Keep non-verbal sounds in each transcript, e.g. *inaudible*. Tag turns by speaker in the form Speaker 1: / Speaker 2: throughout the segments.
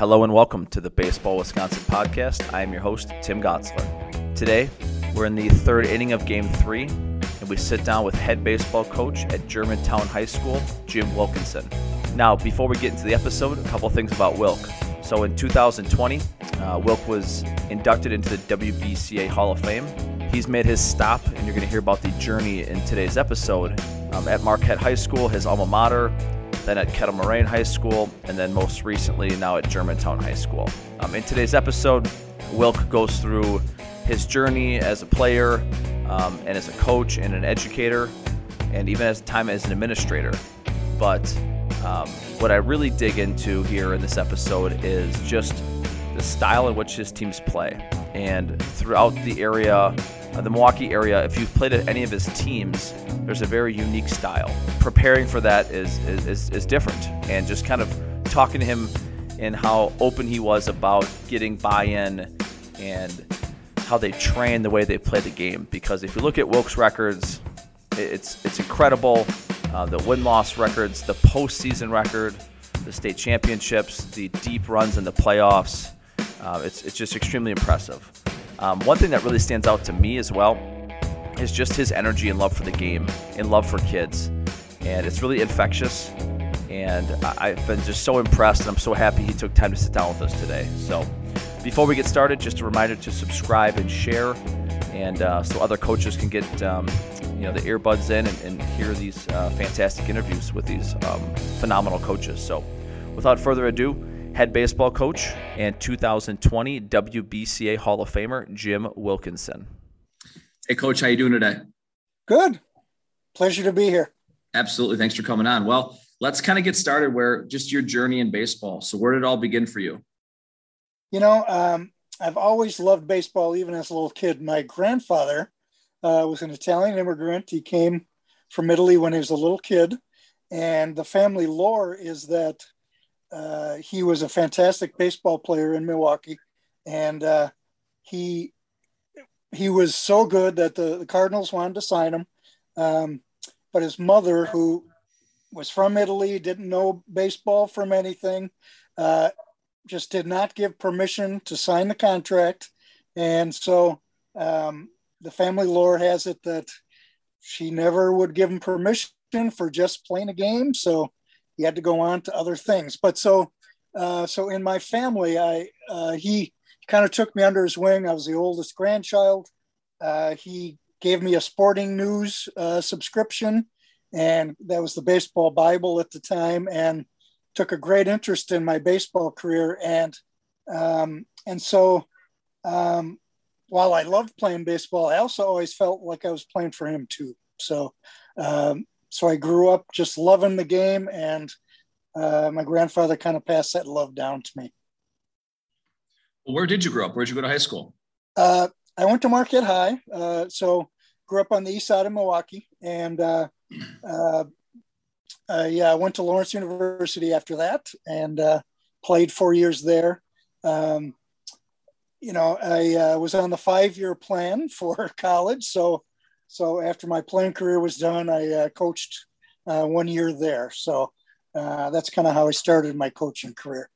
Speaker 1: Hello and welcome to the Baseball Wisconsin podcast. I am your host, Tim Gotzler. Today, we're in the third inning of game three, and we sit down with head baseball coach at Germantown High School, Jim Wilkinson. Now, before we get into the episode, a couple things about Wilk. So in 2020, uh, Wilk was inducted into the WBCA Hall of Fame. He's made his stop, and you're going to hear about the journey in today's episode um, at Marquette High School, his alma mater, then at Kettle Moraine High School, and then most recently now at Germantown High School. Um, in today's episode, Wilk goes through his journey as a player um, and as a coach and an educator, and even as time as an administrator. But um, what I really dig into here in this episode is just the style in which his teams play. And throughout the area, uh, the Milwaukee area, if you've played at any of his teams, there's a very unique style. Preparing for that is, is, is, is different. And just kind of talking to him and how open he was about getting buy in and how they train the way they play the game. Because if you look at Wilkes records, it's, it's incredible. Uh, the win loss records, the postseason record, the state championships, the deep runs in the playoffs. Uh, it's, it's just extremely impressive. Um, one thing that really stands out to me as well is just his energy and love for the game and love for kids. And it's really infectious. And I've been just so impressed, and I'm so happy he took time to sit down with us today. So, before we get started, just a reminder to subscribe and share, and uh, so other coaches can get um, you know the earbuds in and, and hear these uh, fantastic interviews with these um, phenomenal coaches. So, without further ado, head baseball coach and 2020 WBCA Hall of Famer Jim Wilkinson.
Speaker 2: Hey, Coach, how you doing today?
Speaker 3: Good. Pleasure to be here.
Speaker 2: Absolutely. Thanks for coming on. Well, let's kind of get started where just your journey in baseball. So, where did it all begin for you?
Speaker 3: You know, um, I've always loved baseball, even as a little kid. My grandfather uh, was an Italian immigrant. He came from Italy when he was a little kid. And the family lore is that uh, he was a fantastic baseball player in Milwaukee. And uh, he he was so good that the, the Cardinals wanted to sign him. Um, but his mother, who was from Italy, didn't know baseball from anything, uh, just did not give permission to sign the contract. And so um, the family lore has it that she never would give him permission for just playing a game. So he had to go on to other things. But so, uh, so in my family, I uh, he kind of took me under his wing. I was the oldest grandchild. Uh, he gave me a sporting news uh, subscription, and that was the Baseball Bible at the time, and took a great interest in my baseball career. And um, and so, um, while I loved playing baseball, I also always felt like I was playing for him too. So, um, so I grew up just loving the game, and uh, my grandfather kind of passed that love down to me.
Speaker 2: Well, where did you grow up? Where did you go to high school?
Speaker 3: Uh, I went to Marquette High, uh, so grew up on the east side of Milwaukee, and uh, uh, uh, yeah, I went to Lawrence University after that, and played four years there. Um, you know, I was on the five-year plan *laughs* for college, so so after my playing career was done, I uh, coached uh, one year there. So uh, that's kind of how I started my coaching career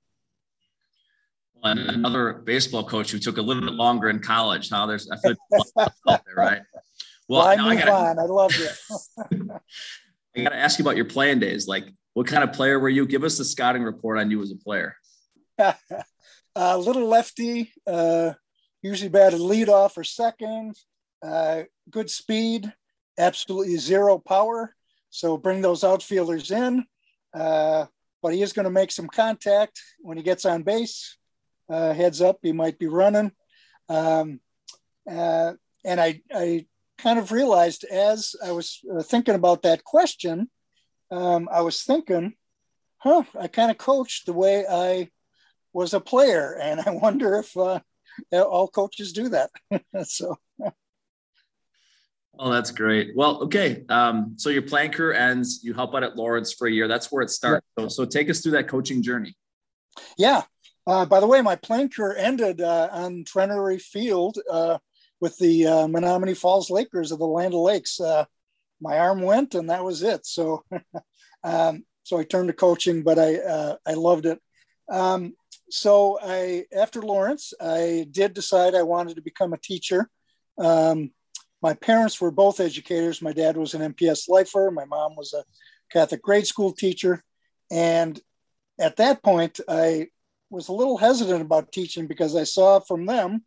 Speaker 3: And
Speaker 2: another baseball coach who took a little bit longer in college. Now there's I feel like there, right?
Speaker 3: Well, *laughs* well I move *laughs* I gotta, on. I love it.
Speaker 2: I got to ask you about your playing days. Like, what kind of player were you? Give us the scouting report on you as a player.
Speaker 3: A *laughs* little lefty, uh, usually batted lead off or second. Uh, good speed, absolutely zero power. So bring those outfielders in. Uh, but he is going to make some contact when he gets on base uh, heads up, he might be running. Um, uh, and I, I kind of realized as I was uh, thinking about that question, um, I was thinking, huh, I kind of coached the way I was a player. And I *laughs* wonder if all coaches do that. *laughs* so.
Speaker 2: Oh, that's great. Well, okay. Um, so your playing career ends. You help out at Lawrence for a year. That's where it starts. So, so take us through that coaching journey.
Speaker 3: Yeah. Uh, by the way, my playing career ended uh, on Trenery Field uh, with the uh, Menomonee Falls Lakers of the Land of Lakes. Uh, my arm went, and that was it. So, *laughs* um, so I turned to coaching, but I uh, I loved it. Um, so I, after Lawrence, I did decide I wanted to become a teacher. Um, my parents were both educators. My dad was an MPS lifer. My mom was a Catholic grade school teacher. And at that point, I was a little hesitant about teaching because I saw from them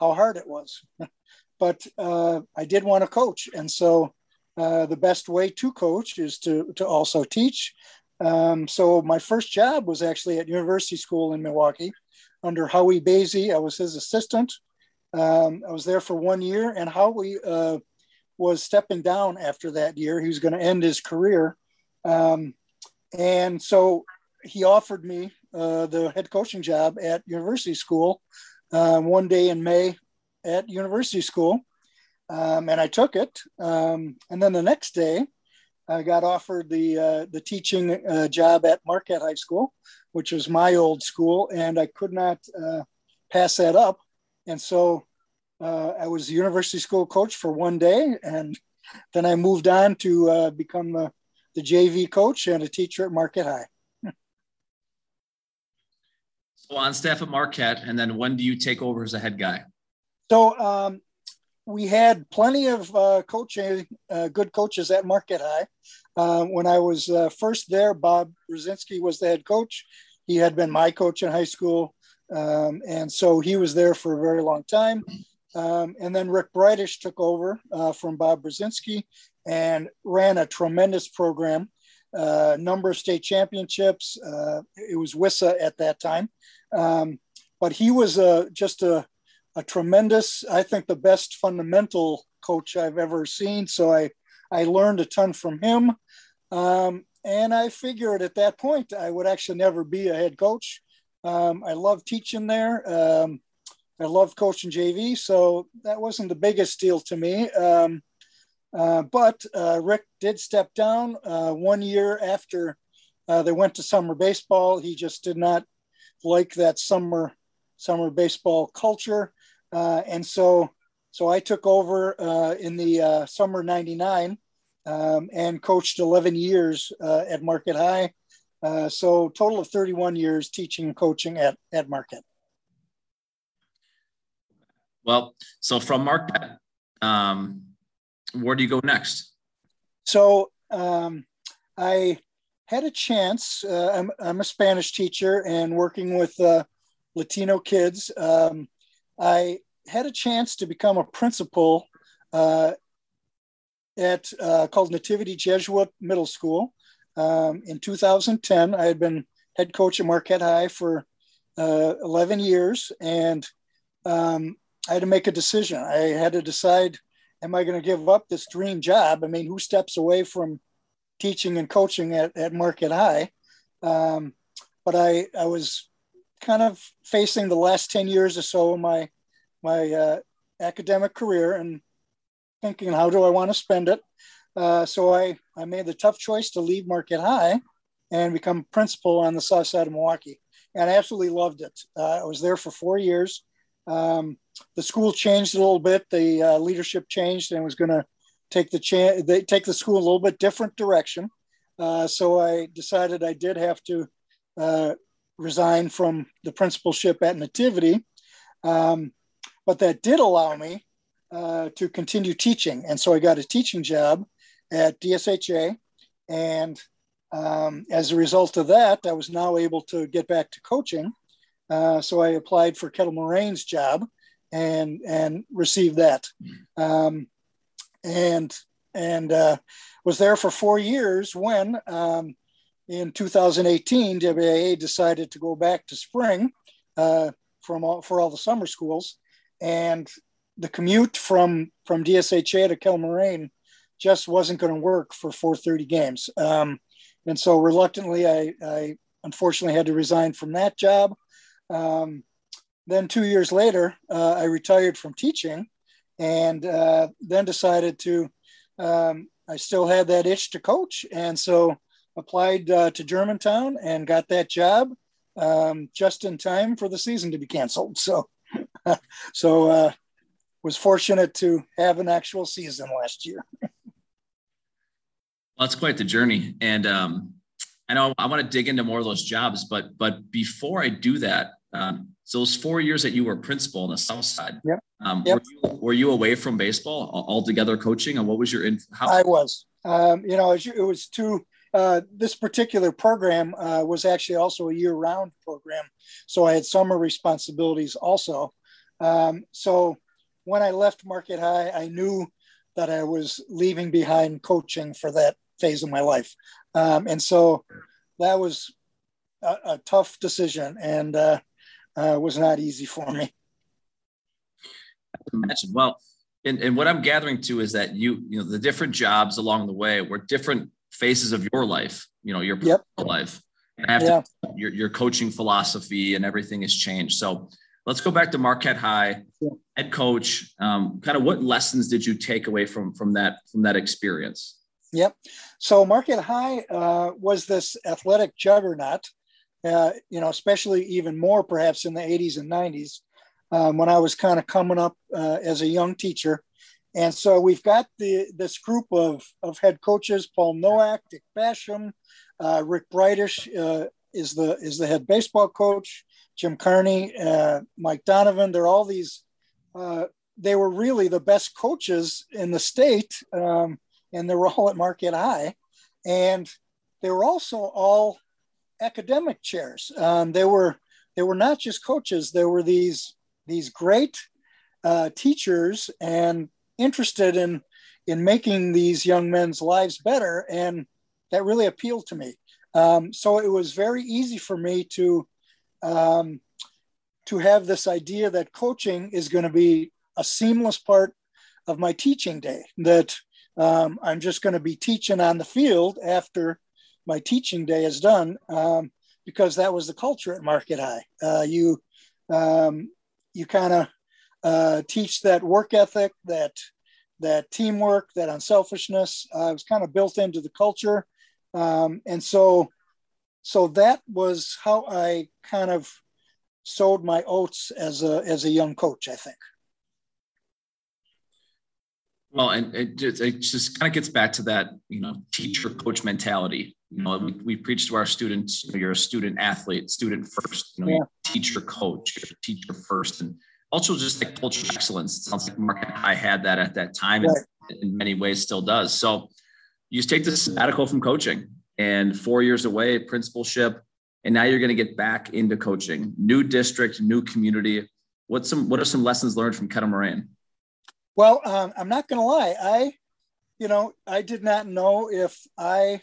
Speaker 3: how hard it was. *laughs* but uh, I did want to coach. And so uh, the best way to coach is to, to also teach. Um, so my first job was actually at University School in Milwaukee under Howie Basie. I was his assistant. Um, I was there for one year, and Howie uh, was stepping down after that year. He was going to end his career. Um, and so he offered me uh, the head coaching job at University School uh, one day in May at University School. Um, and I took it. Um, and then the next day, I got offered the uh, the teaching uh, job at Marquette High School, which was my old school, and I could not uh, pass that up. And so uh, I was the university school coach for one day, and then I moved on to uh, become the, the JV coach and a teacher at Marquette High. *laughs*
Speaker 1: so on staff at Marquette, and then when do you take over as a head guy?
Speaker 3: So um, we had plenty of uh, coaching, uh, good coaches at Marquette High. Uh, when I was uh, first there, Bob Brzezinski was the head coach. He had been my coach in high school. Um, and so he was there for a very long time. Um, and then Rick Brightish took over uh, from Bob Brzezinski and ran a tremendous program, uh, number of state championships. it was WISA at that time. Um, but he was just a a tremendous, I think, the best fundamental coach I've ever seen. So I, I learned a ton from him. Um, and I figured at that point I would actually never be a head coach. Um, I love teaching there. Um, I love coaching JV, so that wasn't the biggest deal to me. Um, uh, but uh, Rick did step down uh, one year after uh, they went to summer baseball. He just did not like that summer summer baseball culture. Uh, and so, so I took over uh, in the summer 99 um, and coached 11 years at Marquette High. Uh, so total of 31 years teaching and coaching at, at Marquette.
Speaker 1: Well, so from Marquette, um, where do you go next?
Speaker 3: So um, I had a chance. Uh, I'm, I'm, a Spanish teacher and working with uh, Latino kids. Um, I had a chance to become a principal uh, at uh, called Nativity Jesuit Middle School um, in 2010. I had been head coach at Marquette High for uh, 11 years, and um, I had to make a decision. I had to decide: Am I going to give up this dream job? I mean, who steps away from teaching and coaching at, at Marquette High? Um, but I, I was kind of facing the last 10 years or so of my my uh, academic career and thinking how do I want to spend it. Uh, so I, I made the tough choice to leave Marquette High and become principal on the south side of Milwaukee. And I absolutely loved it. Uh, I was there for four years. Um, the school changed a little bit. The uh, leadership changed and was going to take the chance, they take the school a little bit different direction. Uh, so I decided I did have to uh, resign from the principalship at Nativity. Um, but that did allow me to continue teaching. And so I got a teaching job at DSHA. And um, as a result of that, I was now able to get back to coaching. Uh, so I applied for Kettle Moraine's job and and received that. Um, and and uh, was there for four years when um, in 2018 WIAA decided to go back to spring uh, from all, for all the summer schools, and the commute from from DSHA to Kettle Moraine just wasn't going to work for 4:30 games. Um, and so reluctantly, I, I, unfortunately had to resign from that job. Um, then two years later, uh, I retired from teaching, and uh, then decided to. Um, I still had that itch to coach, and so applied uh, to Germantown and got that job um, just in time for the season to be canceled. So, *laughs* so uh, was fortunate to have an actual season last year. *laughs*
Speaker 1: well, that's quite the journey, and um, I know I want to dig into more of those jobs, but but before I do that, um, so those four years that you were principal on the South Side,
Speaker 3: yep.
Speaker 1: Um,
Speaker 3: yep.
Speaker 1: Were, you, were, you, away from baseball altogether, coaching, and what was your? In,
Speaker 3: how- I was. Um, you know, it was two. Uh, this particular program uh, was actually also a year-round program, so I had summer responsibilities also. Um, so when I left Marquette High, I knew that I was leaving behind coaching for that phase of my life, um, and so that was a, a tough decision and uh, uh, was not easy for me.
Speaker 1: Imagine well, and, and what I'm gathering too is that you you know the different jobs along the way were different phases of your life. You know your
Speaker 3: yep.
Speaker 1: life. And after yeah. your your coaching philosophy and everything has changed. So let's go back to Marquette High, head coach. Um, kind of what lessons did you take away from from that from that experience?
Speaker 3: Yep. So Marquette High uh, was this athletic juggernaut uh, you know, especially even more perhaps in the 80s and 90s um, when I was kind of coming up uh, as a young teacher. And so we've got the this group of, of head coaches: Paul Nowak, Dick Basham, uh, Rick Brightish uh, is the is the head baseball coach, Jim Carney, uh, Mike Donovan. They're all these. They were really the best coaches in the state, um, and they were all at Marquette High, and they were also all academic chairs. Um, they were they were not just coaches. There were these these great uh, teachers and interested in in making these young men's lives better, and that really appealed to me. Um, so it was very easy for me to um, to have this idea that coaching is going to be a seamless part of my teaching day. That um, I'm just going to be teaching on the field after my teaching day is done um, because that was the culture at Marquette High. Uh, you um, you kind of uh, teach that work ethic, that that teamwork, that unselfishness. Uh, it was kind of built into the culture, um, and so so that was how I kind of sowed my oats as a as a young coach. I think.
Speaker 1: Well, and it just, it just kind of gets back to that, you know, teacher coach mentality. You know, we, we preach to our students, you know, you're a student athlete, student first, you know, yeah. teacher coach, you're teacher first. And also just like cultural excellence. It sounds like Marquette I had that at that time right. and in many ways still does. So you just take this sabbatical from coaching and four years away, principalship, and now you're going to get back into coaching. New district, new community. What's some what are some lessons learned from Kettle Moraine?
Speaker 3: Well, um, I'm not going to lie. I, you know, I did not know if I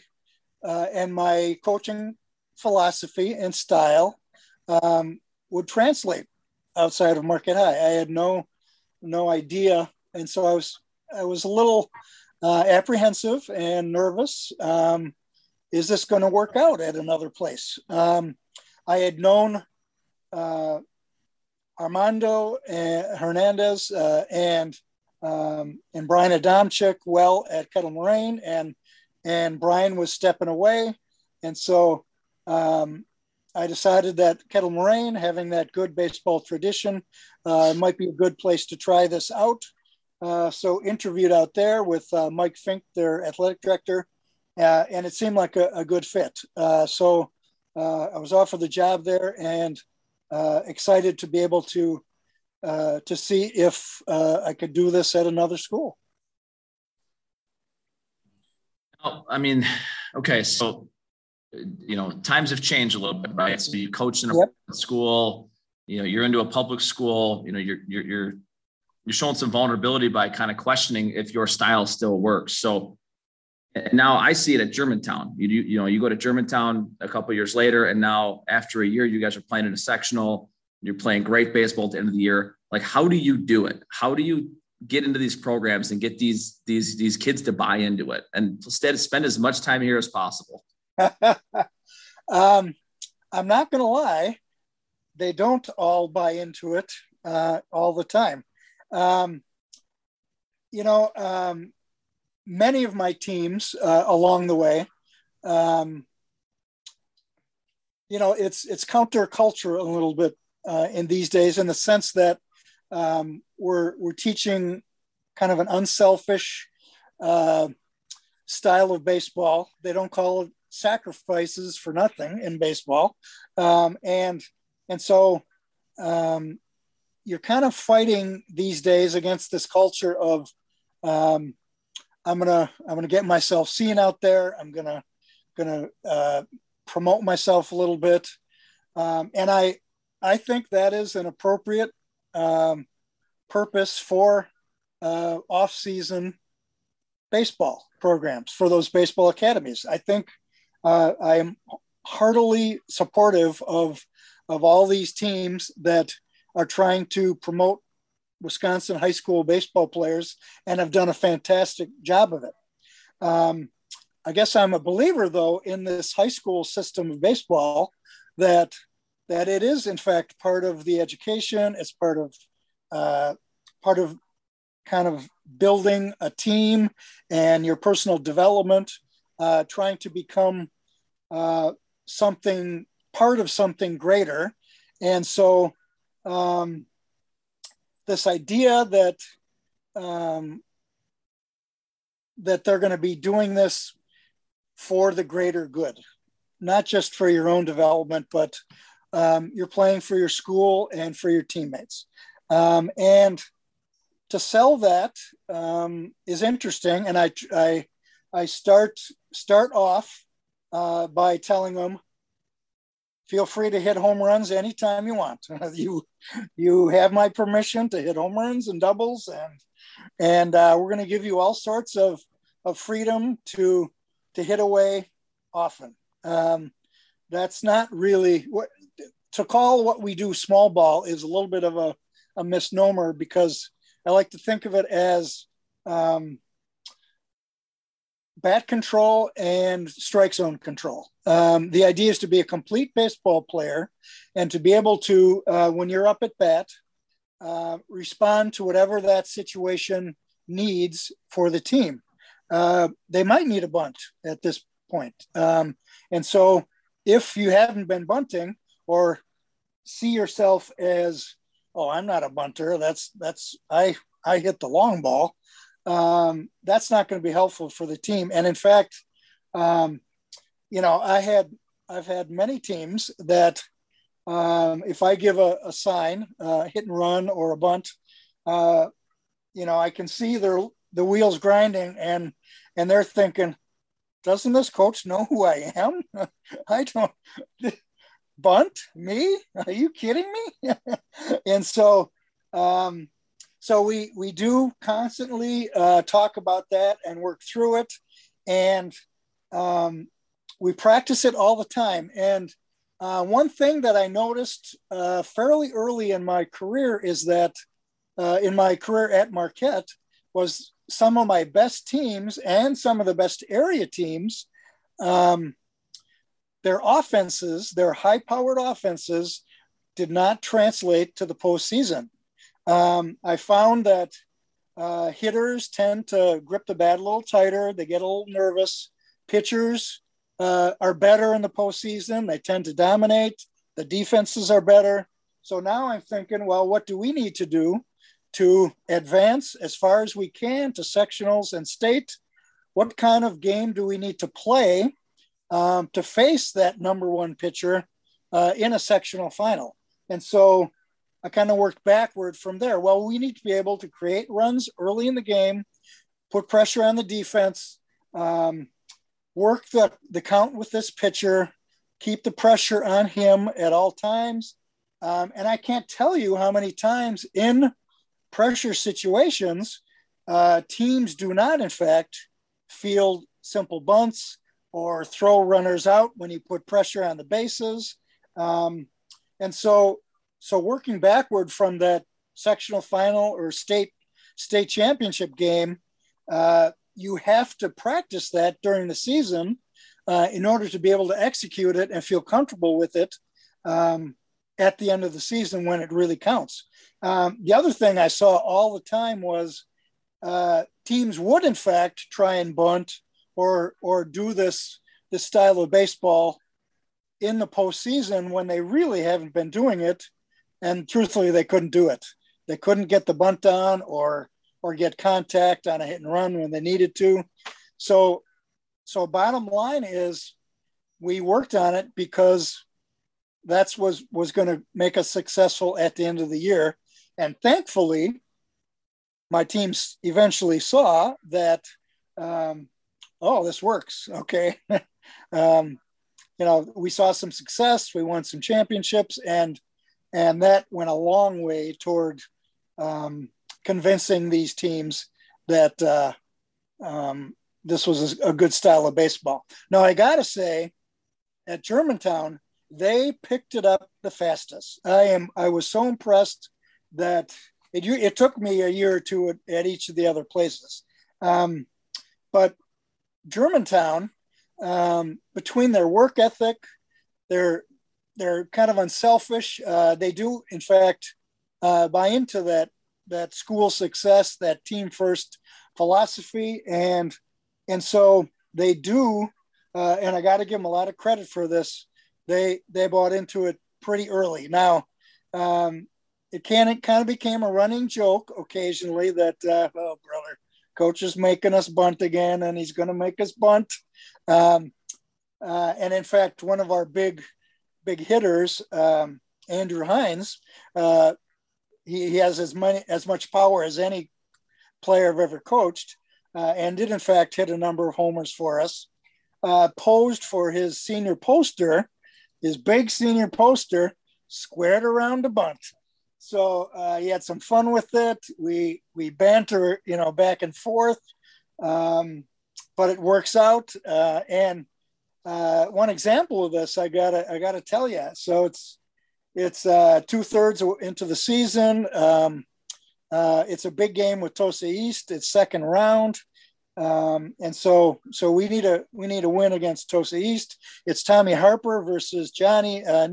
Speaker 3: uh, and my coaching philosophy and style um, would translate outside of Marquette High. I had no no idea, and so I was I was a little uh, apprehensive and nervous. Um, is this going to work out at another place? Um, I had known uh, Armando uh, Hernandez uh, and um, and Brian Adamczyk well at Kettle Moraine, and and Brian was stepping away, and so um, I decided that Kettle Moraine, having that good baseball tradition, uh, might be a good place to try this out. Uh, so interviewed out there with uh, Mike Fink, their athletic director, uh, and it seemed like a, a good fit. Uh, so uh, I was offered the job there and excited to be able to uh, to see if uh, I could do this at another school.
Speaker 1: Oh, I mean, okay, so you know, times have changed a little bit, right? So you coach in a yep. school, you know, you're into a public school, you know, you're you're you're you're showing some vulnerability by kind of questioning if your style still works. So now I see it at Germantown. You you, you know, you go to Germantown a couple years later, and now after a year, you guys are playing in a sectional. You're playing great baseball at the end of the year. Like how do you do it? How do you get into these programs and get these these these kids to buy into it and instead spend as much time here as possible? *laughs*
Speaker 3: Um, i'm not going to lie. They don't all buy into it uh, all the time. Um, you know um, many of my teams uh, along the way um, you know it's it's counterculture a little bit uh, in these days in the sense that um, we're we're teaching kind of an unselfish uh, style of baseball. They don't call it sacrifices for nothing in baseball, um, and and so um, you're kind of fighting these days against this culture of um, I'm gonna I'm gonna get myself seen out there. I'm gonna gonna uh, promote myself a little bit, um, and I I think that is an appropriate um, purpose for uh, off season baseball programs for those baseball academies. I think uh, I am heartily supportive of of all these teams that are trying to promote Wisconsin high school baseball players and have done a fantastic job of it. Um, I guess I'm a believer, though, in this high school system of baseball that that it is in fact part of the education. It's part of uh, part of kind of building a team and your personal development, uh, trying to become uh, something part of something greater. And so, um, this idea that um, that they're going to be doing this for the greater good, not just for your own development, but um, you're playing for your school and for your teammates. Um, and to sell that um, is interesting. And I, I, I start, start off uh, by telling them, feel free to hit home runs anytime you want. *laughs* you, you have my permission to hit home runs and doubles. And, and uh, we're going to give you all sorts of, of freedom to, to hit away often. Um, that's not really what to call what we do small ball is a little bit of a, a misnomer because I like to think of it as um, bat control and strike zone control. Um, the idea is to be a complete baseball player and to be able to, uh, when you're up at bat, uh, respond to whatever that situation needs for the team. Uh, they might need a bunt at this point. Um, and so if you haven't been bunting or see yourself as, oh, I'm not a bunter. That's that's I I hit the long ball. Um, that's not going to be helpful for the team. And in fact, um, you know, I had I've had many teams that um, if I give a, a sign, uh, hit and run or a bunt, uh, you know, I can see their the wheels grinding and and they're thinking, doesn't this coach know who I am? *laughs* I don't bunt? Me? Are you kidding me? *laughs* And so um, so we we do constantly uh, talk about that and work through it. And um, we practice it all the time. And uh, one thing that i noticed uh, fairly early in my career is that uh, in my career at marquette was some of my best teams and some of the best area teams um, their offenses, their high powered offenses, did not translate to the postseason. Um, I found that uh, hitters tend to grip the bat a little tighter, they get a little nervous. Pitchers uh, are better in the postseason, they tend to dominate. The defenses are better. So now I'm thinking, well, what do we need to do to advance as far as we can to sectionals and state? What kind of game do we need to play um, to face that number one pitcher uh, in a sectional final. And so I kind of worked backward from there. Well, we need to be able to create runs early in the game, put pressure on the defense, um, work the, the count with this pitcher, keep the pressure on him at all times. Um, and I can't tell you how many times in pressure situations, uh, teams do not, in fact, field simple bunts or throw runners out when you put pressure on the bases. Um, and so, so working backward from that sectional final or state state championship game, uh, you have to practice that during the season uh, in order to be able to execute it and feel comfortable with it um, at the end of the season when it really counts. Um, the other thing I saw all the time was uh, teams would, in fact, try and bunt or or do this this style of baseball in the postseason when they really haven't been doing it, and truthfully, they couldn't do it. They couldn't get the bunt down or or get contact on a hit and run when they needed to. So, so bottom line is, we worked on it because that's was was going to make us successful at the end of the year. And thankfully, my teams eventually saw that. Um, oh, this works. Okay. *laughs* um, you know, we saw some success. We won some championships, and and that went a long way toward um, convincing these teams that uh, um, this was a, good style of baseball. Now, I got to say, at Germantown, they picked it up the fastest. I am. I was so impressed that it, it took me a year or two at, at each of the other places. Um, but Germantown, um, between their work ethic, they're they're kind of unselfish. Uh, they do, in fact, uh, buy into that that school success, that team first philosophy, and and so they do. Uh, and I got to give them a lot of credit for this. They they bought into it pretty early. Now, um, it can it kind of became a running joke occasionally that uh, oh brother, coach is making us bunt again, and he's going to make us bunt. Um, uh, and in fact, one of our big big hitters, um, Andrew Hines, uh, he, he has as many as much power as any player I've ever coached, uh, and did in fact hit a number of homers for us. Uh, posed for his senior poster, his big senior poster, squared around the bunt. So uh, he had some fun with it. We we banter, you know, back and forth, um, but it works out. Uh, and uh, one example of this, I gotta I gotta tell you. So it's it's uh, two thirds into the season. Um, uh, it's a big game with Tosa East. It's second round, um, and so so we need a we need a win against Tosa East. It's Tommy Harper versus Johnny uh.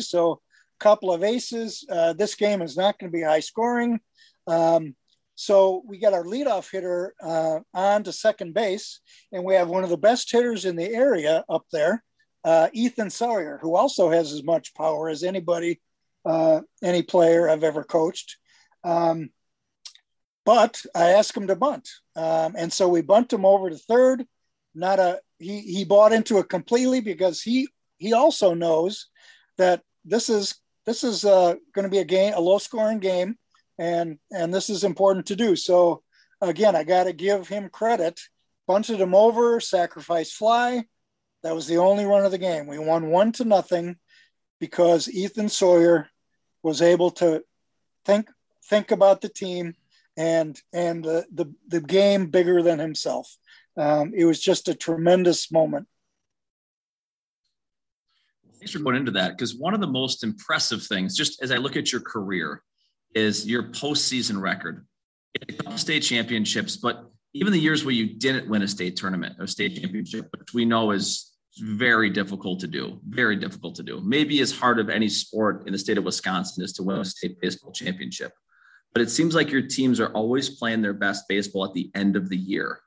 Speaker 3: So couple of aces. Uh, this game is not going to be high scoring. Um, so we got our leadoff hitter uh, on to second base, and we have one of the best hitters in the area up there uh, Ethan Sawyer, who also has as much power as anybody, uh, any player I've ever coached. Um, but I asked him to bunt, um, and so we bunt him over to third. Not a he. He bought into it completely because he he also knows that this is this is uh, going to be a game, a low scoring game, and and this is important to do. So again, I got to give him credit. Bunted him over, sacrifice fly, that was the only run of the game. We won one to nothing because Ethan Sawyer was able to think think about the team and and the the, the game bigger than himself. Um, it was just a tremendous moment.
Speaker 1: Thanks for going into that because one of the most impressive things, just as I look at your career, is your postseason record. State championships, but even the years where you didn't win a state tournament or state championship, which we know is very difficult to do. Very difficult to do. Maybe as hard of any sport in the state of Wisconsin is to win a state baseball championship. But it seems like your teams are always playing their best baseball at the end of the year.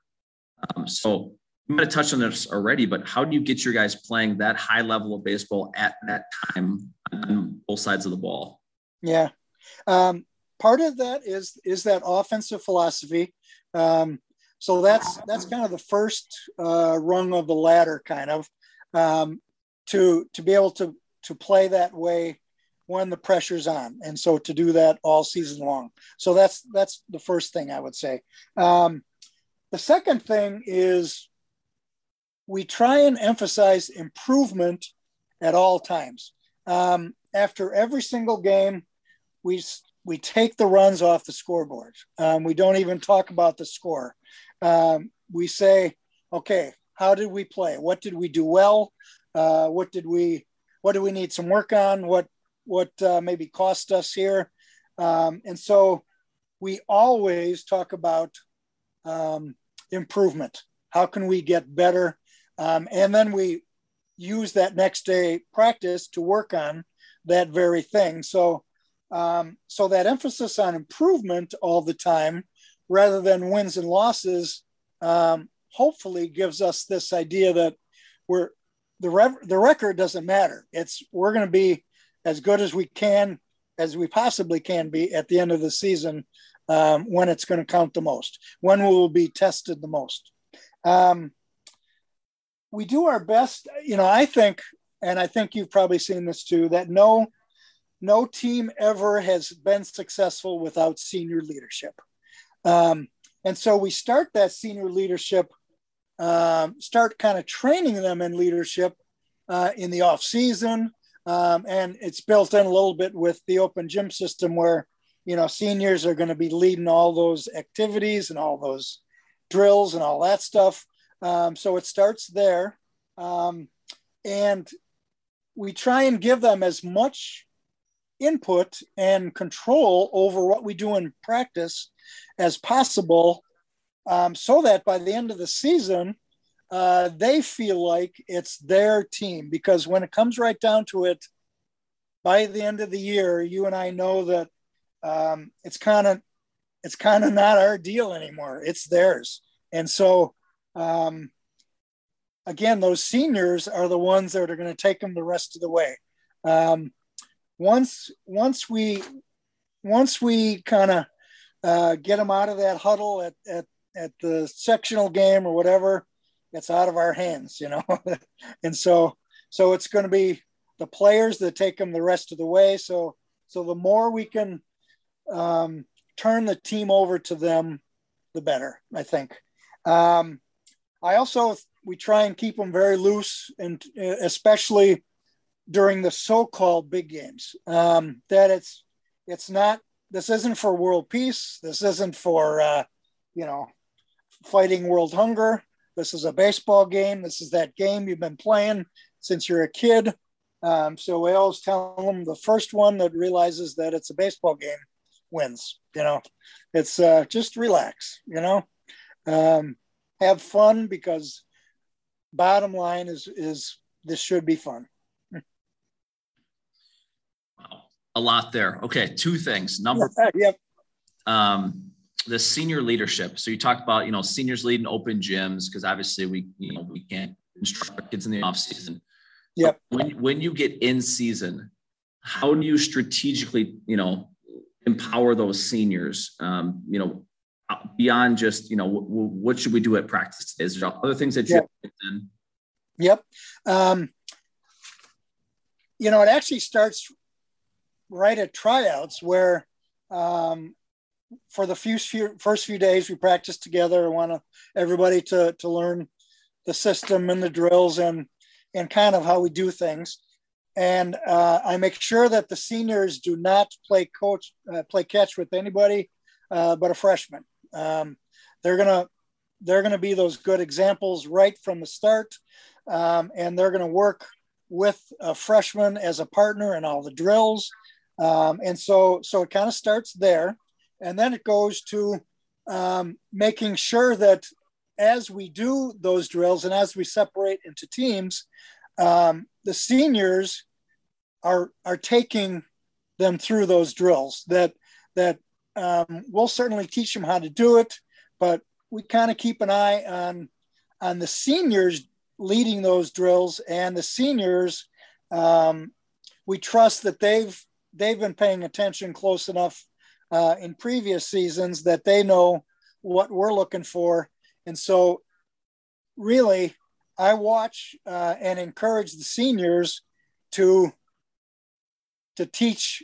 Speaker 1: Um, so you might have touched on this already, but how do you get your guys playing that high level of baseball at that time on both sides of the ball?
Speaker 3: Yeah. Um, part of that is is that offensive philosophy. Um, so that's that's kind of the first uh, rung of the ladder, kind of um, to to be able to to play that way when the pressure's on, and so to do that all season long. So that's that's the first thing I would say. Um, the second thing is we try and emphasize improvement at all times. Um, after every single game, we we take the runs off the scoreboard. Um, we don't even talk about the score. Um, we say, okay, how did we play? What did we do well? Uh, what did we what do we need some work on? What what uh, maybe cost us here? Um, and so we always talk about um, improvement. How can we get better? Um, and then we use that next day practice to work on that very thing. So um, so that emphasis on improvement all the time, rather than wins and losses, um, hopefully gives us this idea that we're the rev- the record doesn't matter. It's we're going to be as good as we can as we possibly can be at the end of the season um, when it's going to count the most, when we will be tested the most. Um, we do our best. You know, I think, and I think you've probably seen this too, that no no team ever has been successful without senior leadership. Um, and so we start that senior leadership, um, start kind of training them in leadership uh, in the off season. Um, and it's built in a little bit with the open gym system where, you know, seniors are going to be leading all those activities and all those drills and all that stuff. Um, so it starts there. Um, and we try and give them as much input and control over what we do in practice as possible um, so that by the end of the season, uh, they feel like it's their team. Because when it comes right down to it, by the end of the year, you and I know that um, it's kind of it's kind of not our deal anymore. It's theirs. And so, um, again, those seniors are the ones that are going to take them the rest of the way. Um, once once we once we kind of uh, get them out of that huddle at, at at the sectional game or whatever, it's out of our hands, you know. *laughs* and so so it's going to be the players that take them the rest of the way. So so the more we can um, turn the team over to them, the better, I think. Um, I also we try and keep them very loose, and uh, especially during the so-called big games. Um, that it's it's not. This isn't for world peace. This isn't for uh, you know fighting world hunger. This is a baseball game. This is that game you've been playing since you're a kid. Um, so we always tell them the first one that realizes that it's a baseball game wins. You know, it's uh, just relax. You know, um, have fun because bottom line is is this should be fun.
Speaker 1: a lot there. Okay, two things. Number *laughs*
Speaker 3: yep.
Speaker 1: Um, the senior leadership. So you talked about, you know, seniors leading open gyms because obviously we, you know, we can't instruct kids in the off season.
Speaker 3: Yep.
Speaker 1: But when when you get in season, how do you strategically, you know, empower those seniors? Um, you know, beyond just, you know, w- w- what should we do at practice? today? Is there other things that you
Speaker 3: yep.
Speaker 1: in?
Speaker 3: Yep. Um, you know, it actually starts right at tryouts where um, for the few, few, first few days we practice together. I want everybody to, to learn the system and the drills and, and kind of how we do things. And uh, I make sure that the seniors do not play coach, uh, play catch with anybody uh, but a freshman. Um, they're gonna they're gonna be those good examples right from the start, um, and they're gonna work with a freshman as a partner in all the drills. Um, and so, so it kind of starts there. And then it goes to um, making sure that as we do those drills and as we separate into teams, um, the seniors are, are taking them through those drills that, that um, we'll certainly teach them how to do it, but we kind of keep an eye on, on the seniors leading those drills and the seniors um, we trust that they've they've been paying attention close enough uh, in previous seasons that they know what we're looking for. And so, really, I watch uh, and encourage the seniors to to teach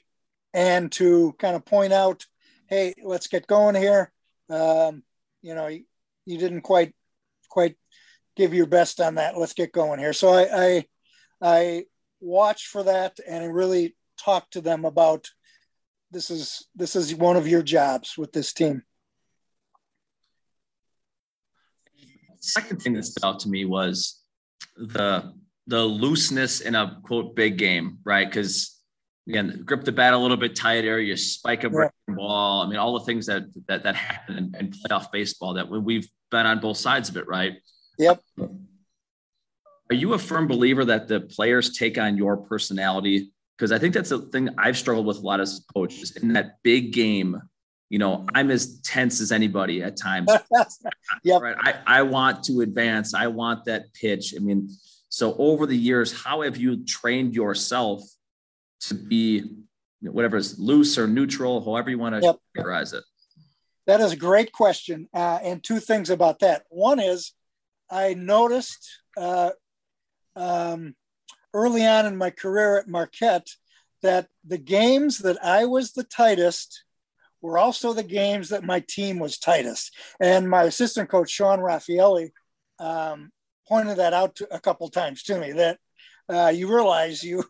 Speaker 3: and to kind of point out, hey, let's get going here. Um, you know, you, you, didn't quite quite give your best on that. Let's get going here. So I I, I watch for that and I really talk to them about this is this is one of your jobs with this team.
Speaker 1: Second thing that stood out to me was the the looseness in a quote big game, right? Because again, grip the bat a little bit tighter, you spike a yeah. ball. I mean, all the things that that that happen in, in playoff baseball that we've been on both sides of it, right?
Speaker 3: Yep.
Speaker 1: Are you a firm believer that the players take on your personality because I think that's a thing I've struggled with a lot as coaches in that big game. You know, I'm as tense as anybody at times. *laughs*
Speaker 3: yep.
Speaker 1: Right. I, I want to advance. I want that pitch. I mean, so over the years, how have you trained yourself to be whatever is loose or neutral, however you want to yep. categorize it?
Speaker 3: That is a great question. Uh, and two things about that. One is I noticed uh, um, early on in my career at Marquette that the games that I was the tightest were also the games that my team was tightest. And my assistant coach, Sean Raffaelli, um, pointed that out to, a couple times to me that uh, you realize you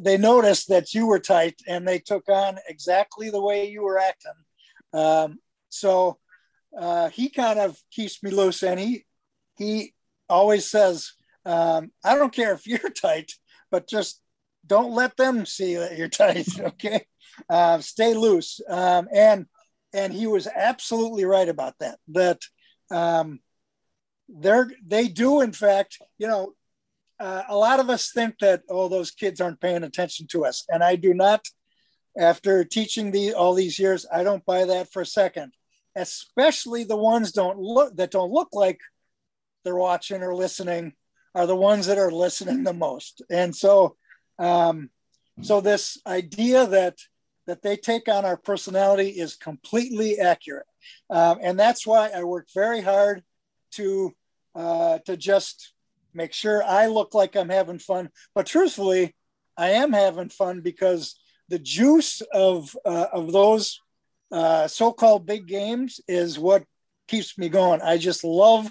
Speaker 3: they noticed that you were tight and they took on exactly the way you were acting. Um, so uh, he kind of keeps me loose and he he always says, um, I don't care if *laughs* you're tight, but just don't let them see that you're *laughs* tight. Okay. Uh, stay loose. Um, and, and he was absolutely right about that, that um, they're, they do, in fact, you know, uh, a lot of us think that, oh, those kids aren't paying attention to us. And I do not, after teaching the, all these years, I don't buy that for a second, especially the ones don't look that don't look like they're watching or listening are the ones that are listening the most. And so, um, so this idea that that they take on our personality is completely accurate, um, and that's why I work very hard to uh, to just make sure I look like I'm having fun. But truthfully, I am having fun because the juice of uh, of those uh, so-called big games is what keeps me going. I just love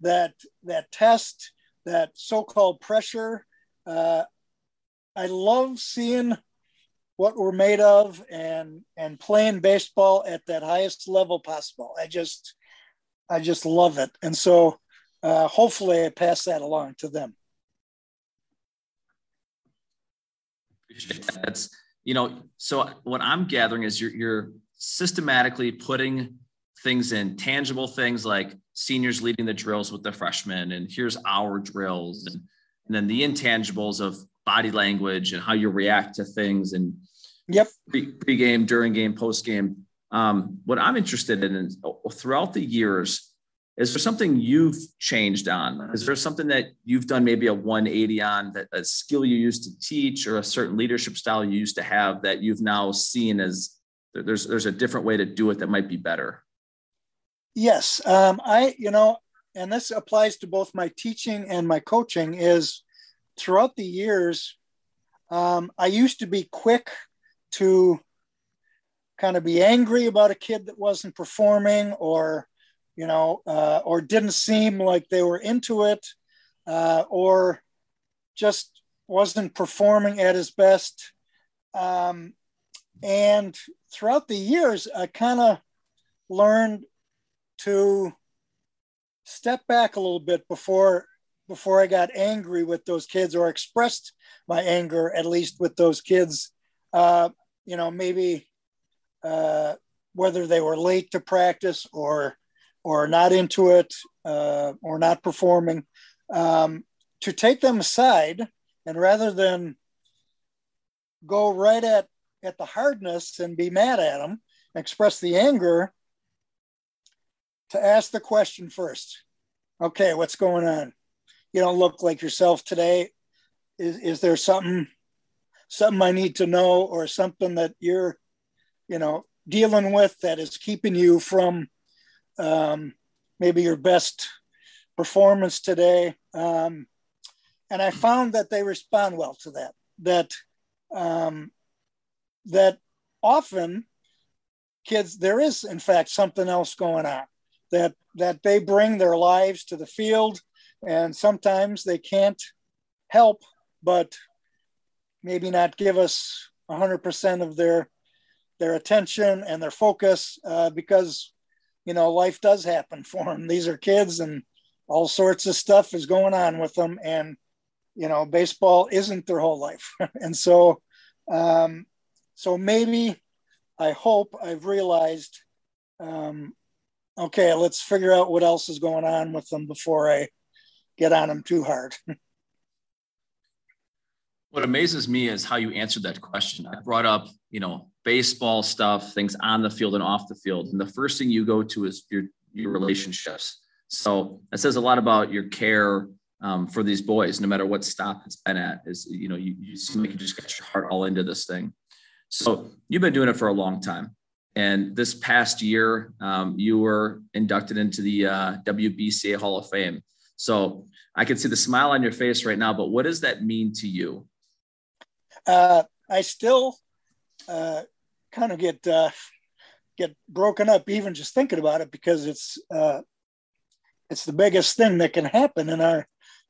Speaker 3: that that test, that so-called pressure. Uh, I love seeing what we're made of and and playing baseball at that highest level possible. I just I just love it, and so uh, hopefully I pass that along to them.
Speaker 1: That's you know. So what I'm gathering is you're you're systematically putting things in tangible things like seniors leading the drills with the freshmen and here's our drills and, and then the intangibles of body language and how you react to things and
Speaker 3: yep
Speaker 1: pre, game during game post game um, what i'm interested in is oh, throughout the years is there something you've changed on is there something that you've done maybe a 180 on that a skill you used to teach or a certain leadership style you used to have that you've now seen as there's there's a different way to do it that might be better
Speaker 3: Yes, um, I you know, and this applies to both my teaching and my coaching. Is throughout the years, um, I used to be quick to kind of be angry about a kid that wasn't performing or you know uh, or didn't seem like they were into it uh, or just wasn't performing at his best um, and throughout the years i kind of learned to step back a little bit before before I got angry with those kids or expressed my anger at least with those kids. Uh, you know, maybe uh, whether they were late to practice or or not into it uh, or not performing, um, to take them aside and rather than go right at at the hardness and be mad at them, express the anger, to ask the question first. Okay, what's going on? You don't look like yourself today. Is, is there something something I need to know or something that you're, you know, dealing with that is keeping you from um, maybe your best performance today? Um, and I found that they respond well to that. That um, that often kids there is in fact something else going on that that they bring their lives to the field and sometimes they can't help but maybe not give us 100% of their their attention and their focus uh, because you know life does happen for them these are kids and all sorts of stuff is going on with them and you know baseball isn't their whole life *laughs* and so um, so maybe i hope i've realized um, okay, let's figure out what else is going on with them before I get on them too hard. *laughs*
Speaker 1: what amazes me is how you answered that question. I brought up, you know, baseball stuff, things on the field and off the field. And the first thing you go to is your your relationships. So that says a lot about your care um, for these boys, no matter what stop it's been at. Is you know, you, you seem like you just got your heart all into this thing. So you've been doing it for a long time. And this past year, um, you were inducted into the uh, WBCA Hall of Fame. So I can see the smile on your face right now, but what does that mean to you?
Speaker 3: Uh, I still uh, kind of get uh, get broken up even just thinking about it because it's uh, it's the biggest thing that can happen in our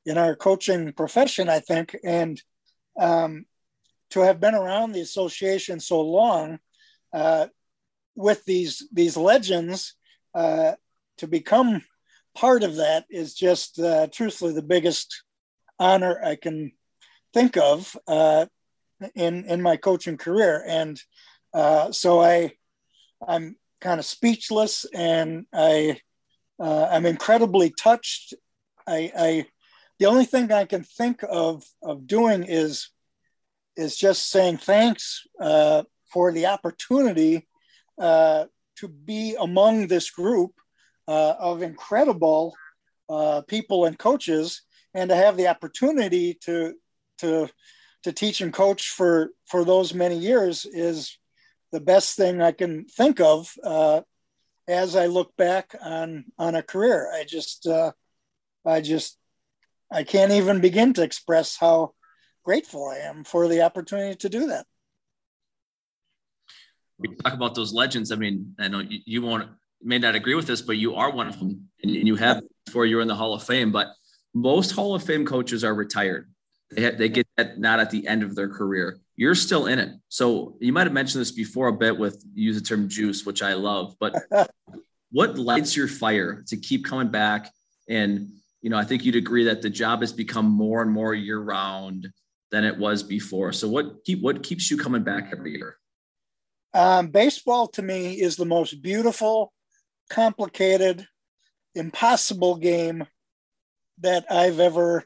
Speaker 3: in our coaching profession, I think. And um, to have been around the association so long uh, with these these legends, uh, to become part of that is just uh, truthfully the biggest honor I can think of uh, in in my coaching career. And uh, so I I'm kind of speechless, and I uh, I'm incredibly touched. I, I the only thing I can think of of doing is is just saying thanks uh, for the opportunity uh, to be among this group uh, of incredible people and coaches, and to have the opportunity to to to teach and coach for for those many years is the best thing I can think of uh, as I look back on on a career. I just uh, I just I can't even begin to express how grateful I am for the opportunity to do that.
Speaker 1: We talk about those legends. I mean, I know you, won't may not agree with this, but you are one of them, and you have before you're in the Hall of Fame. But most Hall of Fame coaches are retired. They, have, they get that not at the end of their career. You're still in it. So you might have mentioned this before a bit with use the term juice, which I love. But *laughs* what lights your fire to keep coming back? And you know, I think you'd agree that the job has become more and more year round than it was before. So what keep what keeps you coming back every year?
Speaker 3: Um, baseball to me is the most beautiful, complicated, impossible game that I've ever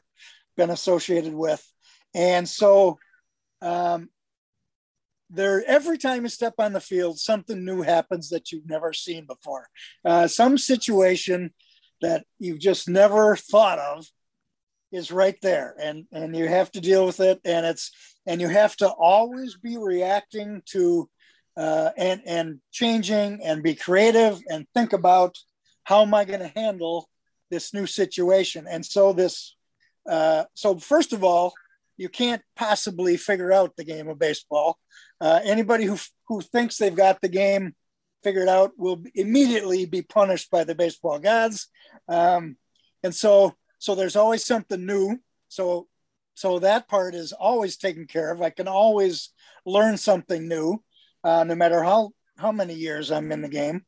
Speaker 3: been associated with. And so um, there every time you step on the field, something new happens that you've never seen before. Uh, some situation that you've just never thought of is right there, and and you have to deal with it. And it's and you have to always be reacting to uh, and and changing and be creative and think about how am I going to handle this new situation. And so this uh, so first of all, you can't possibly figure out the game of baseball. Uh, anybody who who thinks they've got the game figured out will immediately be punished by the baseball gods. Um, and so so there's always something new. So so that part is always taken care of. I can always learn something new, uh, no matter how how many years I'm in the game.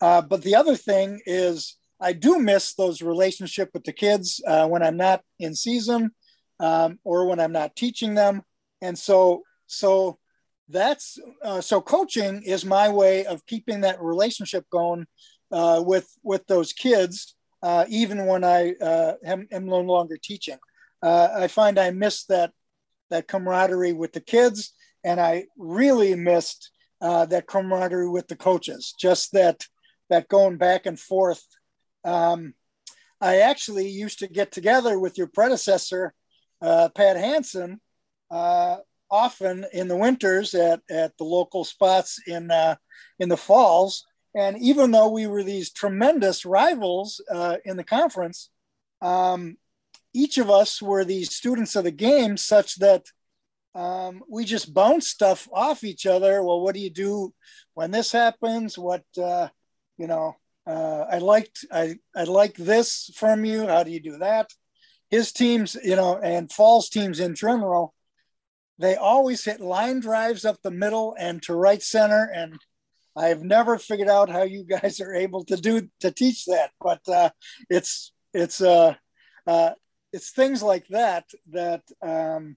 Speaker 3: Uh, but the other thing is I do miss those relationship with the kids uh, when I'm not in season um, or when I'm not teaching them. And so, so that's uh, so coaching is my way of keeping that relationship going uh, with with those kids, uh, even when I uh, am, am, no longer teaching. Uh, I find I miss that that camaraderie with the kids, and I really missed that camaraderie with the coaches. Just that that going back and forth um, I actually used to get together with your predecessor, uh, Pat Hansen, uh, often in the winters at, at the local spots in, uh, in the falls. And even though we were these tremendous rivals uh, in the conference, um, each of us were these students of the game such that um, we just bounce stuff off each other. Well, what do you do when this happens? What, uh, you know, uh, I liked I I like this from you. How do you do that? His teams, you know, and Falls teams in general, they always hit line drives up the middle and to right center. And I've never figured out how you guys are able to do to teach that. But uh, it's it's uh, uh, it's things like that that um,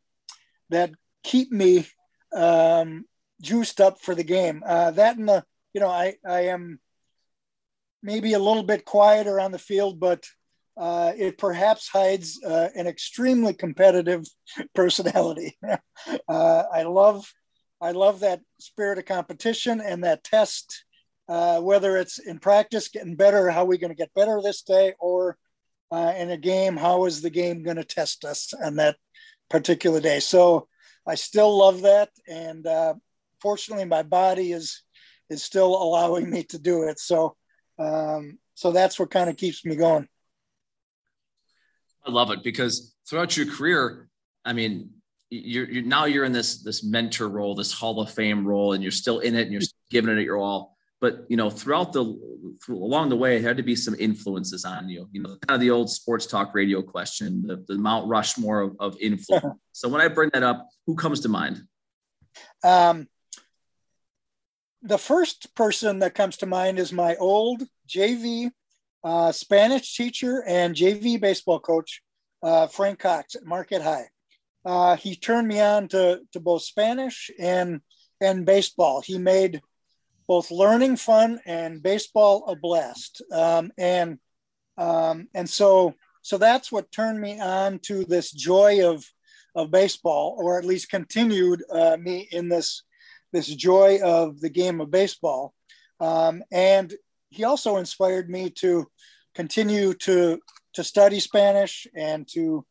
Speaker 3: that keep me um, juiced up for the game. Uh, that and the you know I I am maybe a little bit quieter on the field, but uh, it perhaps hides uh, an extremely competitive *laughs* personality. *laughs* uh, I love, I love that spirit of competition and that test. Uh, whether it's in practice getting better, how are we going to get better this day, or uh, in a game, how is the game going to test us on that particular day? So I still love that, and uh, fortunately, my body is is still allowing me to do it. So, um, so that's what kind of keeps me going.
Speaker 1: I love it because throughout your career, I mean, you're, you're, now you're in this this mentor role, this Hall of Fame role, and you're still in it and you're giving it your all. But you know, throughout the through, along the way, there had to be some influences on you. You know, kind of the old sports talk radio question, the, the Mount Rushmore of, of influence. *laughs* so when I bring that up, who comes to mind?
Speaker 3: Um, the first person that comes to mind is my old JV uh, Spanish teacher and JV baseball coach, uh, Frank Cox at Marquette High. Uh, he turned me on to, to both Spanish and, and baseball. He made both learning fun and baseball a blast. Um, and, um, and so, so that's what turned me on to this joy of, of baseball, or at least continued uh, me in this, this joy of the game of baseball. Um, and he also inspired me to continue to to study Spanish and to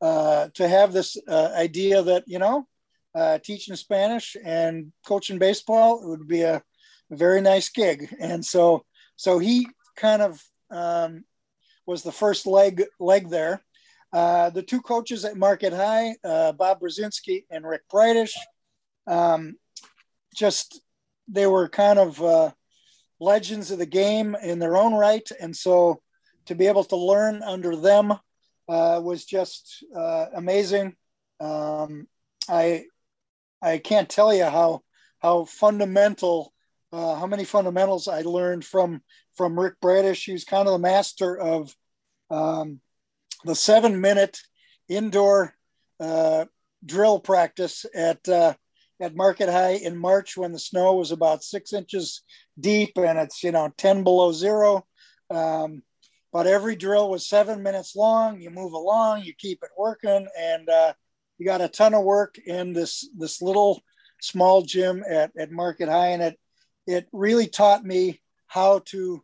Speaker 3: uh, to have this uh, idea that you know uh, teaching Spanish and coaching baseball would be a, a, very nice gig. And so so he kind of um, was the first leg leg there. Uh, the two coaches at Marquette High, uh, Bob Brzezinski and Rick Brightish, um, just they were kind of uh, legends of the game in their own right. And so to be able to learn under them uh, was just uh, amazing. Um, I I can't tell you how how fundamental uh, how many fundamentals I learned from from Rick Bradish. He was kind of the master of um, the seven minute indoor uh, drill practice at uh, at Marquette High in March when the snow was about six inches deep and it's you know 10 below zero. Um, but every drill was seven minutes long. You move along you keep it working and uh, you got a ton of work in this this little small gym at, at Marquette high and it it really taught me how to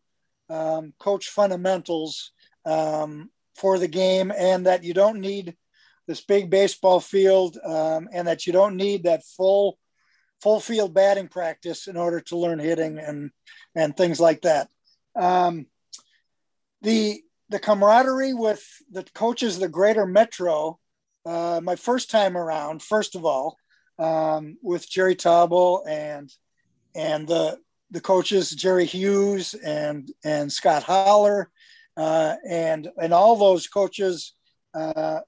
Speaker 3: um, coach fundamentals um, for the game and that you don't need this big baseball field um, and that you don't need that full full field batting practice in order to learn hitting and and things like that. Um, the the camaraderie with the coaches the Greater Metro, uh, my first time around, first of all, um, with Jerry Tauble and and the the coaches Jerry Hughes and and Scott Holler uh, and and all those coaches uh,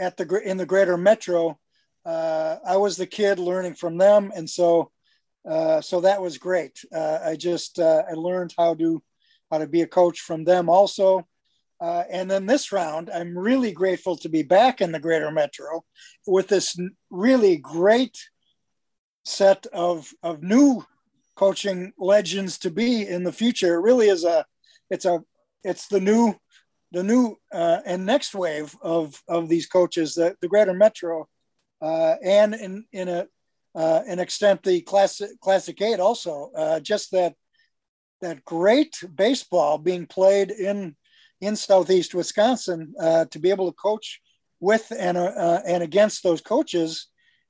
Speaker 3: at the in the Greater Metro uh, I was the kid learning from them, and so uh, so that was great. Uh, I just uh, I learned how to how to be a coach from them also. Uh, and then this round, I'm really grateful to be back in the Greater Metro with this really great set of of new coaching legends to be in the future. It really is a it's a it's the new the new uh, and next wave of of these coaches. The, the Greater Metro uh, and in in a uh, an extent the classic classic eight also uh, just that that great baseball being played in in southeast Wisconsin uh, to be able to coach with and uh, and against those coaches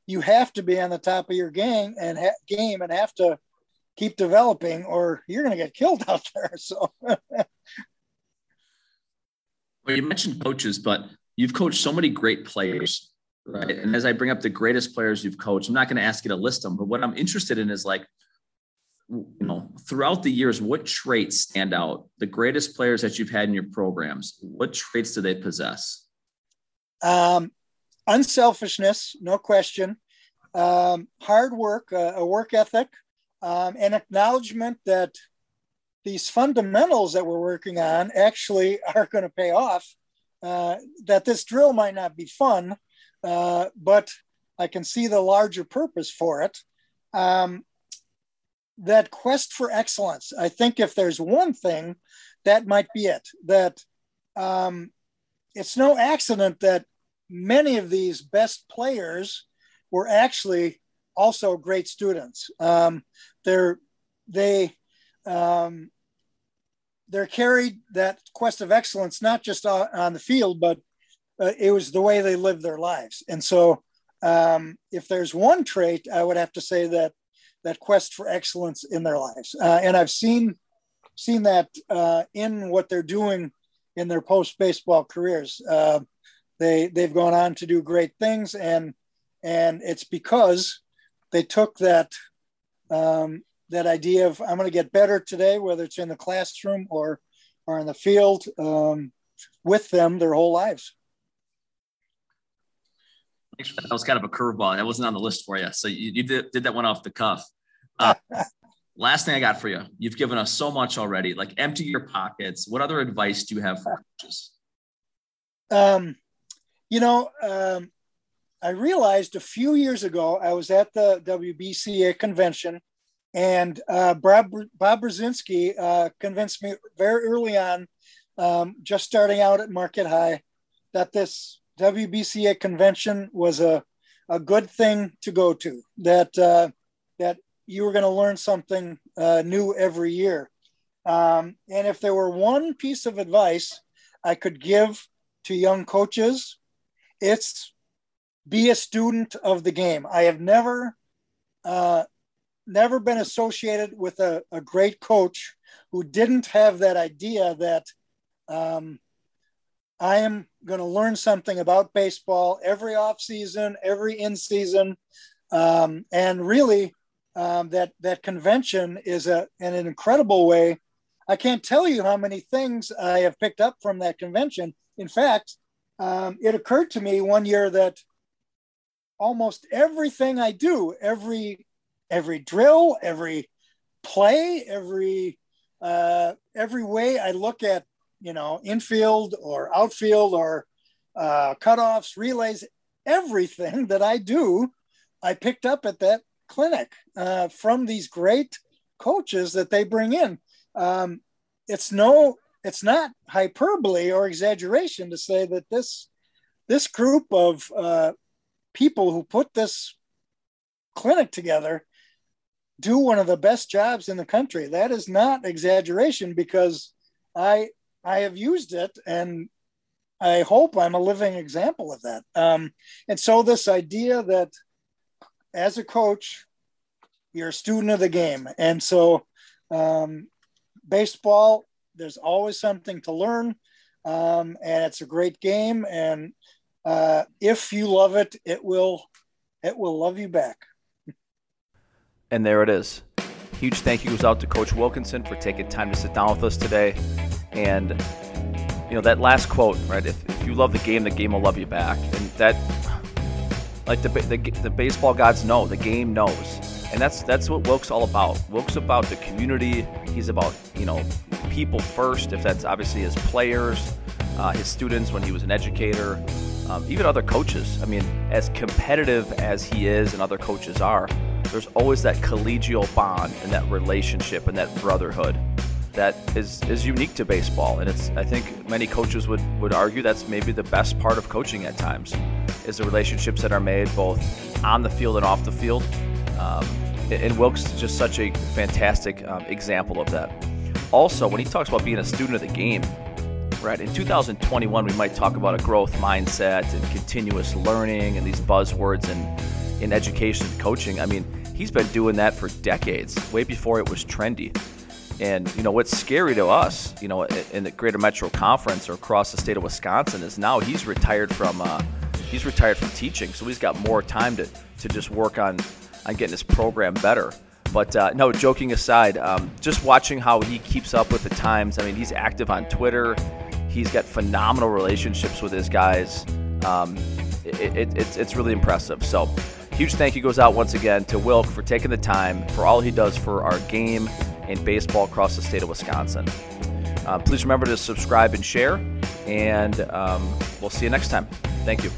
Speaker 3: you have to be on the top of your game and ha- game and have to keep developing or you're going to get killed *laughs* out there so well
Speaker 1: you mentioned coaches but you've coached so many great players right? And as I bring up the greatest players you've coached, I'm not going to ask you to list them, but what I'm interested in is like, you know, throughout the years, what traits stand out? The greatest players that you've had in your programs, what traits do they possess?
Speaker 3: Um, unselfishness, no question. Um, hard work, uh, a work ethic, um, and acknowledgement that these fundamentals that we're working on actually *laughs* are going to pay off. Uh, that this drill might not be fun, uh, but I can see the larger purpose for it. Um, that quest for excellence. I think if there's one thing, that might be it. That um, it's no accident that many of these best players were actually also great students. Um, they're they um, they're carried that quest of excellence not just on the field, but uh, it was the way they lived their lives. And so, um, if there's one trait, I would have to say that that quest for excellence in their lives. Uh, and I've seen seen that uh, in what they're doing in their post baseball careers. Uh, they they've gone on to do great things, and and it's because they took that um, that idea of I'm going to get better today, whether it's in the classroom or or in the field, um, with them their whole lives.
Speaker 4: That was kind of a curveball. That wasn't on the list for you, so you, you did, did that one off the cuff. Uh, *laughs* last thing I got for you. You've given us so much already. Like empty your pockets. What other advice do you have for coaches?
Speaker 3: Um, you know, um, I realized a few years ago I was at the WBCA convention, and uh, Bob, Bob Brzezinski uh, convinced me very early on, um, just starting out at Marquette High, that this WBCA convention was a, a good thing to go to. That uh, that you were going to learn something uh, new every year. Um, and if there were one piece of advice I could give to young coaches, it's be a student of the game. I have never, uh, never been associated with a, a, great coach who didn't have that idea that um, I am going to learn something about baseball every off season, every in season, um, and really um, that that convention is a an incredible way. I can't tell you how many things I have picked up from that convention. In fact, um, it occurred to me one year that almost everything I do, every every drill, every play, every uh, every way I look at you know infield or outfield or uh, cutoffs, relays, everything *laughs* that I do, I picked up at that clinic uh, from these great coaches that they bring in. Um, it's no, it's not hyperbole or exaggeration to say that this this group of uh, people who put this clinic together do one of the best jobs in the country. That is not exaggeration because I I have used it and I hope I'm a living example of that. Um, and so this idea that as a coach, you're a student of the game. And so, um, baseball, there's always something to learn. Um, and it's a great game. And uh, if you love it, it will it will love you back.
Speaker 1: And there it is. Huge thank you goes out to Coach Wilkinson for taking time to sit down with us today. And you know that last quote, right? If, if you love the game, the game will love you back. And that like the, the, the baseball gods know, the game knows, and that's that's what Wilk's all about. Wilk's about the community. He's about you know people first. If that's obviously his players, uh, his students when he was an educator, um, even other coaches. I mean, as competitive as he is and other coaches are, there's always that collegial bond and that relationship and that brotherhood that is is unique to baseball. And it's I think many coaches would would argue that's maybe the best part of coaching at times is the relationships that are made both on the field and off the field. Um, and Wilkes is just such a fantastic um, example of that. Also, when he talks about being a student of the game, right, in 2021, we might talk about a growth mindset and continuous learning and these buzzwords in, in education and coaching. I mean, he's been doing that for decades, way before it was trendy. And you know what's scary to us, you know, in the Greater Metro Conference or across the state of Wisconsin, is now he's retired from uh, he's retired from teaching, so he's got more time to, to just work on on getting his program better. But uh, no, joking aside, um, just watching how he keeps up with the times. I mean, he's active on Twitter. He's got phenomenal relationships with his guys. Um, it, it, it's, it's really impressive. So, huge thank you goes out once again to Wilk for taking the time for all he does for our game and baseball across the state of Wisconsin. Uh, please remember to subscribe and share, and um, we'll see you next time. Thank you.